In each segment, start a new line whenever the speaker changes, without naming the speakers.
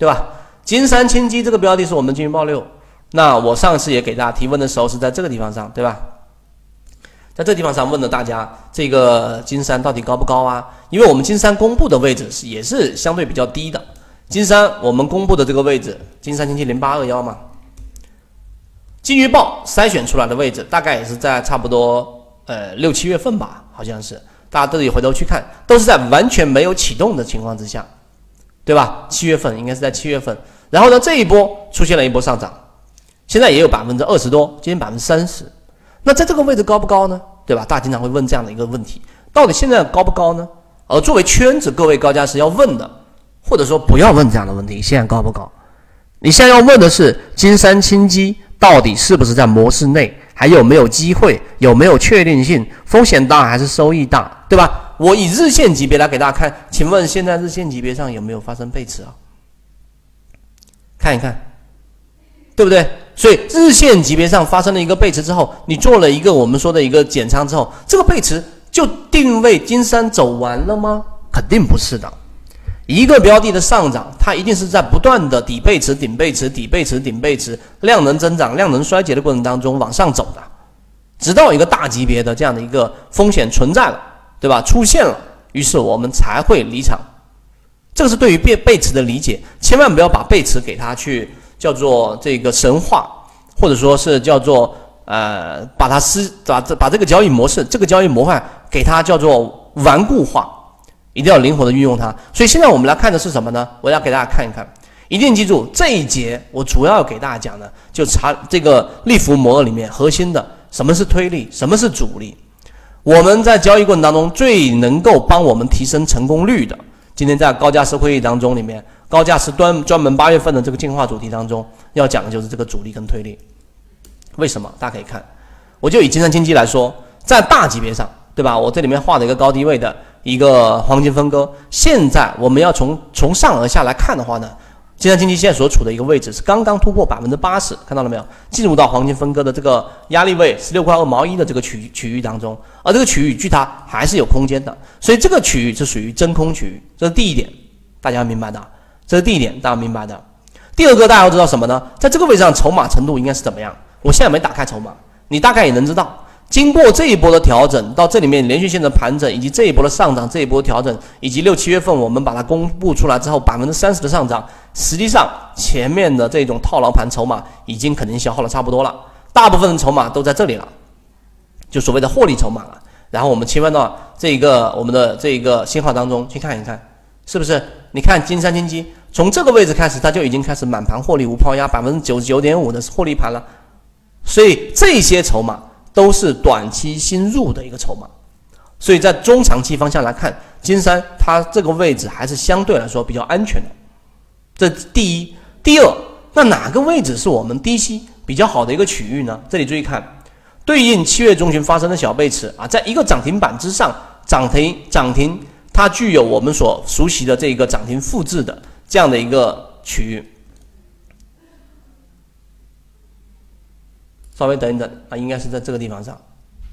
对吧？金山清基这个标的是我们金云报六，那我上次也给大家提问的时候是在这个地方上，对吧？在这地方上问了大家，这个金山到底高不高啊？因为我们金山公布的位置是也是相对比较低的。金山我们公布的这个位置，金山经济零八二幺嘛，金鱼报筛选出来的位置大概也是在差不多呃六七月份吧，好像是，大家都得回头去看，都是在完全没有启动的情况之下，对吧？七月份应该是在七月份，然后呢这一波出现了一波上涨，现在也有百分之二十多，接近百分之三十。那在这个位置高不高呢？对吧？大家经常会问这样的一个问题：到底现在高不高呢？而作为圈子，各位高价是要问的，或者说不要问这样的问题：现在高不高？你现在要问的是金山清机到底是不是在模式内，还有没有机会，有没有确定性，风险大还是收益大，对吧？我以日线级别来给大家看，请问现在日线级别上有没有发生背驰啊？看一看。对不对？所以日线级别上发生了一个背驰之后，你做了一个我们说的一个减仓之后，这个背驰就定位金山走完了吗？肯定不是的。一个标的的上涨，它一定是在不断的底背驰、顶背驰、底背驰、顶背驰、量能增长、量能衰竭的过程当中往上走的，直到一个大级别的这样的一个风险存在了，对吧？出现了，于是我们才会离场。这个是对于背背驰的理解，千万不要把背驰给它去。叫做这个神话，或者说是叫做呃，把它思把这把这个交易模式、这个交易模块给它叫做顽固化，一定要灵活的运用它。所以现在我们来看的是什么呢？我要给大家看一看，一定记住这一节我主要给大家讲的，就查这个利弗摩里面核心的什么是推力，什么是阻力。我们在交易过程当中最能够帮我们提升成功率的，今天在高价值会议当中里面。高价值端专门八月份的这个进化主题当中要讲的就是这个阻力跟推力。为什么？大家可以看，我就以金山经济来说，在大级别上，对吧？我这里面画了一个高低位的一个黄金分割。现在我们要从从上而下来看的话呢，金山经济线所处的一个位置是刚刚突破百分之八十，看到了没有？进入到黄金分割的这个压力位十六块二毛一的这个区区域当中，而这个区域距它还是有空间的，所以这个区域是属于真空区域，这是第一点，大家要明白的。这是第一点，大家明白的。第二个，大家要知道什么呢？在这个位置上，筹码程度应该是怎么样？我现在没打开筹码，你大概也能知道。经过这一波的调整，到这里面连续性的盘整，以及这一波的上涨，这一波调整，以及六七月份我们把它公布出来之后，百分之三十的上涨，实际上前面的这种套牢盘筹码已经肯定消耗的差不多了，大部分的筹码都在这里了，就所谓的获利筹码了。然后我们切换到这一个我们的这一个信号当中去看一看，是不是？你看金山金基。从这个位置开始，它就已经开始满盘获利无抛压，百分之九十九点五的获利盘了。所以这些筹码都是短期新入的一个筹码。所以在中长期方向来看，金山它这个位置还是相对来说比较安全的。这第一，第二，那哪个位置是我们低吸比较好的一个区域呢？这里注意看，对应七月中旬发生的小背驰啊，在一个涨停板之上，涨停涨停，它具有我们所熟悉的这个涨停复制的。这样的一个区域，稍微等一等啊，应该是在这个地方上，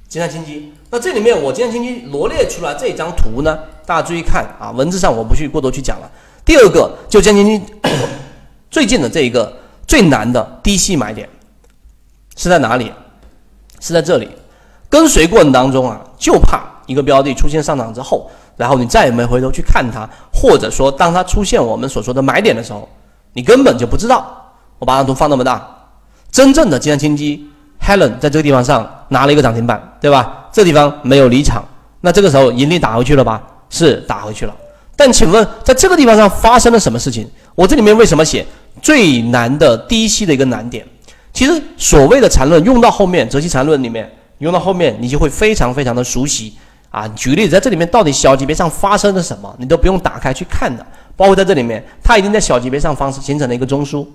金山清基。那这里面我金山清基罗列出来这张图呢，大家注意看啊，文字上我不去过多去讲了。第二个就金山清基最近的这一个最难的低吸买点是在哪里？是在这里。跟随过程当中啊，就怕一个标的出现上涨之后。然后你再也没回头去看它，或者说当它出现我们所说的买点的时候，你根本就不知道。我把图放那么大，真正的金山清基 Helen 在这个地方上拿了一个涨停板，对吧？这地方没有离场，那这个时候盈利打回去了吧？是打回去了。但请问在这个地方上发生了什么事情？我这里面为什么写最难的低吸的一个难点？其实所谓的缠论用到后面，择期缠论里面用到后面，你就会非常非常的熟悉。啊，举例子，在这里面到底小级别上发生了什么，你都不用打开去看的。包括在这里面，它已经在小级别上方形成了一个中枢。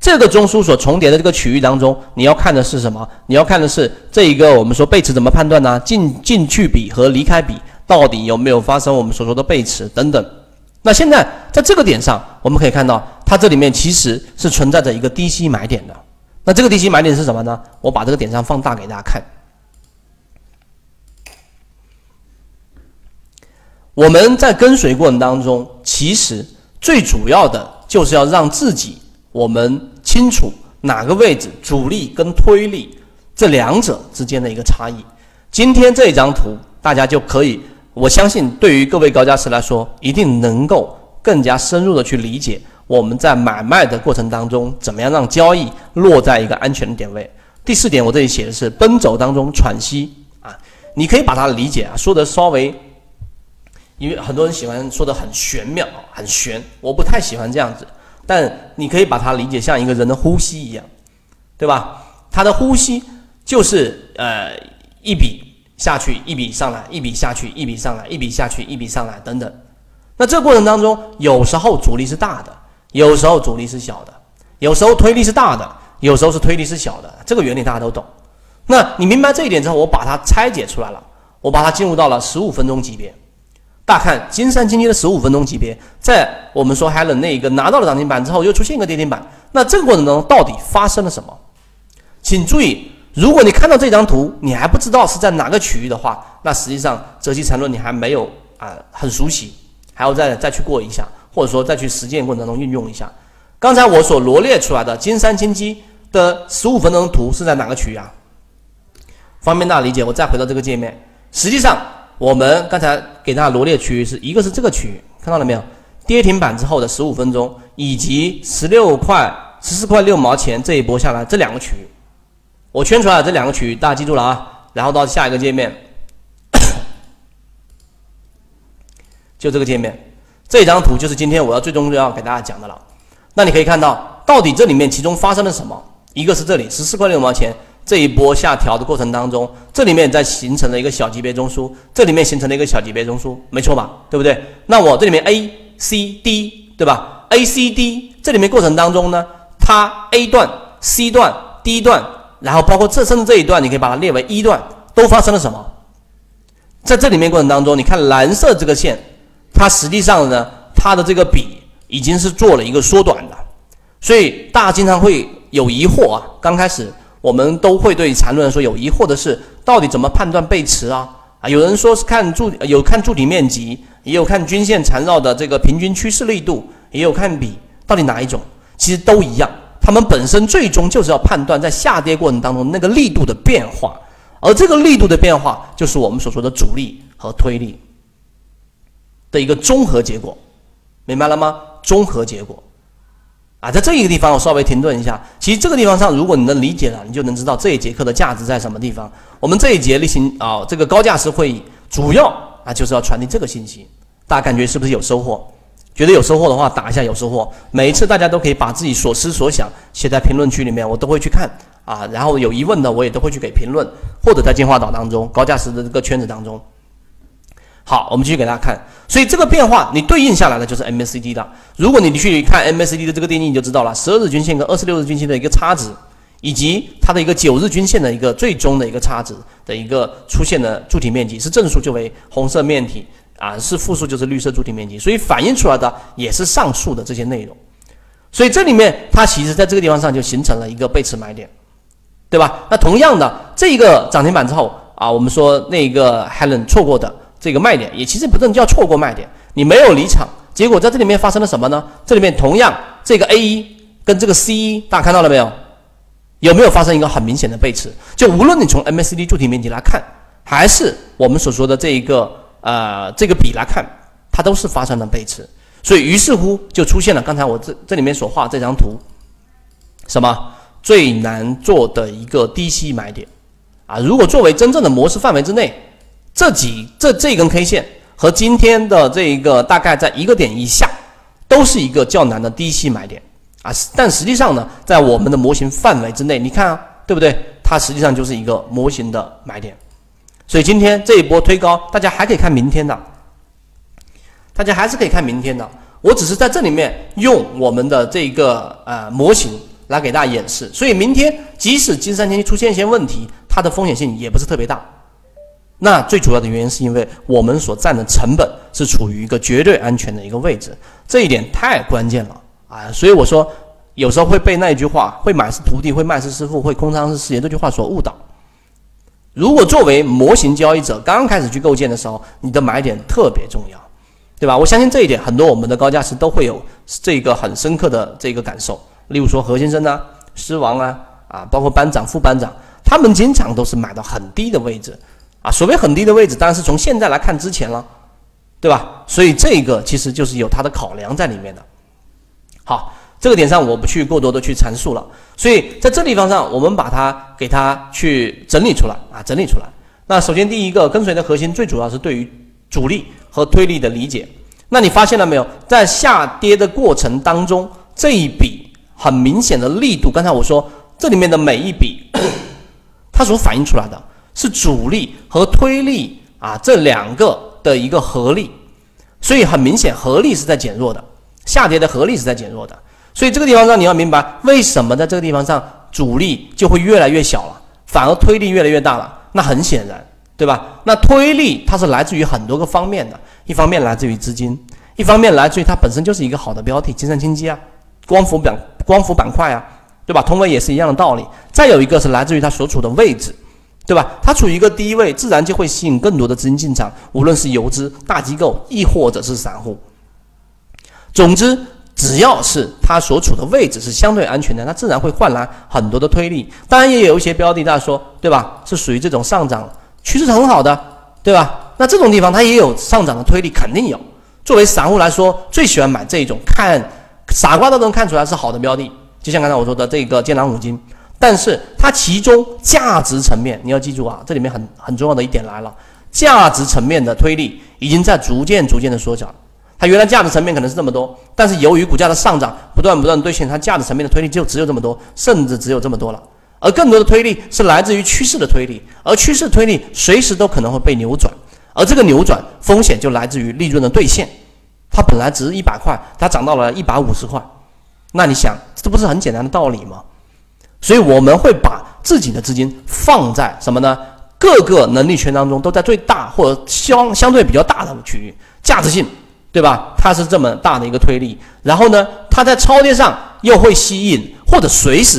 这个中枢所重叠的这个区域当中，你要看的是什么？你要看的是这一个我们说背驰怎么判断呢？进进去比和离开比到底有没有发生我们所说的背驰等等。那现在在这个点上，我们可以看到它这里面其实是存在着一个低吸买点的。那这个低吸买点是什么呢？我把这个点上放大给大家看。我们在跟随过程当中，其实最主要的就是要让自己我们清楚哪个位置主力跟推力这两者之间的一个差异。今天这一张图，大家就可以，我相信对于各位高价师来说，一定能够更加深入的去理解我们在买卖的过程当中，怎么样让交易落在一个安全的点位。第四点，我这里写的是奔走当中喘息啊，你可以把它理解啊，说的稍微，因为很多人喜欢说的很玄妙、很玄，我不太喜欢这样子，但你可以把它理解像一个人的呼吸一样，对吧？他的呼吸就是呃。一笔下去，一笔上来，一笔下去，一笔上来，一笔下去，一笔上来，等等。那这过程当中，有时候阻力是大的，有时候阻力是小的，有时候推力是大的，有时候是推力是小的。这个原理大家都懂。那你明白这一点之后，我把它拆解出来了，我把它进入到了十五分钟级别。大看金山今天的十五分钟级别，在我们说还冷那一个拿到了涨停板之后，又出现一个跌停板。那这个过程当中到底发生了什么？请注意。如果你看到这张图，你还不知道是在哪个区域的话，那实际上择期缠论你还没有啊很熟悉，还要再再去过一下，或者说再去实践过程中运用一下。刚才我所罗列出来的金山金基的十五分钟图是在哪个区域啊？方便大家理解，我再回到这个界面。实际上，我们刚才给大家罗列区域是一个是这个区域，看到了没有？跌停板之后的十五分钟，以及十六块十四块六毛钱这一波下来这两个区域。我圈出来这两个区域，大家记住了啊。然后到下一个界面，就这个界面，这张图就是今天我要最终要给大家讲的了。那你可以看到，到底这里面其中发生了什么？一个是这里十四块六毛钱这一波下调的过程当中，这里面在形成了一个小级别中枢，这里面形成了一个小级别中枢，没错吧？对不对？那我这里面 A、C、D，对吧？A、C、D 这里面过程当中呢，它 A 段、C 段、D 段。然后包括这甚至这一段，你可以把它列为一段，都发生了什么？在这里面过程当中，你看蓝色这个线，它实际上呢，它的这个比已经是做了一个缩短的，所以大家经常会有疑惑啊。刚开始我们都会对缠论说有疑惑的是，到底怎么判断背驰啊？啊，有人说是看柱，有看柱体面积，也有看均线缠绕的这个平均趋势力度，也有看比，到底哪一种？其实都一样。他们本身最终就是要判断在下跌过程当中那个力度的变化，而这个力度的变化就是我们所说的阻力和推力的一个综合结果，明白了吗？综合结果啊，在这一个地方我稍微停顿一下。其实这个地方上，如果你能理解了，你就能知道这一节课的价值在什么地方。我们这一节例行啊，这个高价值会议主要啊就是要传递这个信息，大家感觉是不是有收获？觉得有收获的话，打一下有收获。每一次大家都可以把自己所思所想写在评论区里面，我都会去看啊。然后有疑问的，我也都会去给评论，或者在进化岛当中高价值的这个圈子当中。好，我们继续给大家看。所以这个变化你对应下来的就是 MACD 的。如果你去看 MACD 的这个定义，你就知道了十二日均线跟二十六日均线的一个差值，以及它的一个九日均线的一个最终的一个差值的一个出现的柱体面积是正数就为红色面体。啊，是负数就是绿色柱体面积，所以反映出来的也是上述的这些内容，所以这里面它其实在这个地方上就形成了一个背驰买点，对吧？那同样的，这一个涨停板之后啊，我们说那个 Helen 错过的这个卖点，也其实不能叫错过卖点，你没有离场，结果在这里面发生了什么呢？这里面同样这个 A 一跟这个 C 一，大家看到了没有？有没有发生一个很明显的背驰？就无论你从 MACD 柱体面积来看，还是我们所说的这一个。呃，这个比来看，它都是发生了背驰，所以于是乎就出现了刚才我这这里面所画这张图，什么最难做的一个低吸买点啊？如果作为真正的模式范围之内，这几这这根 K 线和今天的这一个大概在一个点以下，都是一个较难的低吸买点啊。但实际上呢，在我们的模型范围之内，你看啊，对不对？它实际上就是一个模型的买点。所以今天这一波推高，大家还可以看明天的，大家还是可以看明天的。我只是在这里面用我们的这个呃模型来给大家演示。所以明天即使金三天出现一些问题，它的风险性也不是特别大。那最主要的原因是因为我们所占的成本是处于一个绝对安全的一个位置，这一点太关键了啊！所以我说有时候会被那一句话“会买是徒弟，会卖是师傅，会空仓是师爷”这句话所误导。如果作为模型交易者刚开始去构建的时候，你的买点特别重要，对吧？我相信这一点，很多我们的高价值都会有这个很深刻的这个感受。例如说何先生啊、狮王啊啊，包括班长、副班长，他们经常都是买到很低的位置啊。所谓很低的位置，当然是从现在来看之前了，对吧？所以这个其实就是有它的考量在里面的。好，这个点上我不去过多的去阐述了。所以在这地方上，我们把它给它去整理出来啊，整理出来。那首先第一个跟随的核心，最主要是对于主力。和推力的理解，那你发现了没有？在下跌的过程当中，这一笔很明显的力度，刚才我说这里面的每一笔，它所反映出来的是主力和推力啊这两个的一个合力，所以很明显合力是在减弱的，下跌的合力是在减弱的，所以这个地方上你要明白，为什么在这个地方上主力就会越来越小了，反而推力越来越大了？那很显然。对吧？那推力它是来自于很多个方面的，一方面来自于资金，一方面来自于它本身就是一个好的标的，金山金基啊，光伏板光伏板块啊，对吧？同威也是一样的道理。再有一个是来自于它所处的位置，对吧？它处于一个低位，自然就会吸引更多的资金进场，无论是游资、大机构，亦或者是散户。总之，只要是它所处的位置是相对安全的，它自然会换来很多的推力。当然，也有一些标的，大家说对吧？是属于这种上涨。趋势是很好的，对吧？那这种地方它也有上涨的推力，肯定有。作为散户来说，最喜欢买这种看傻瓜都能看出来是好的标的，就像刚才我说的这个建朗五金。但是它其中价值层面，你要记住啊，这里面很很重要的一点来了，价值层面的推力已经在逐渐逐渐的缩小。它原来价值层面可能是这么多，但是由于股价的上涨，不断不断兑现，它价值层面的推力就只有这么多，甚至只有这么多了。而更多的推力是来自于趋势的推力，而趋势推力随时都可能会被扭转，而这个扭转风险就来自于利润的兑现。它本来值一百块，它涨到了一百五十块，那你想，这不是很简单的道理吗？所以我们会把自己的资金放在什么呢？各个能力圈当中都在最大或者相相对比较大的区域，价值性，对吧？它是这么大的一个推力，然后呢，它在超跌上又会吸引或者随时。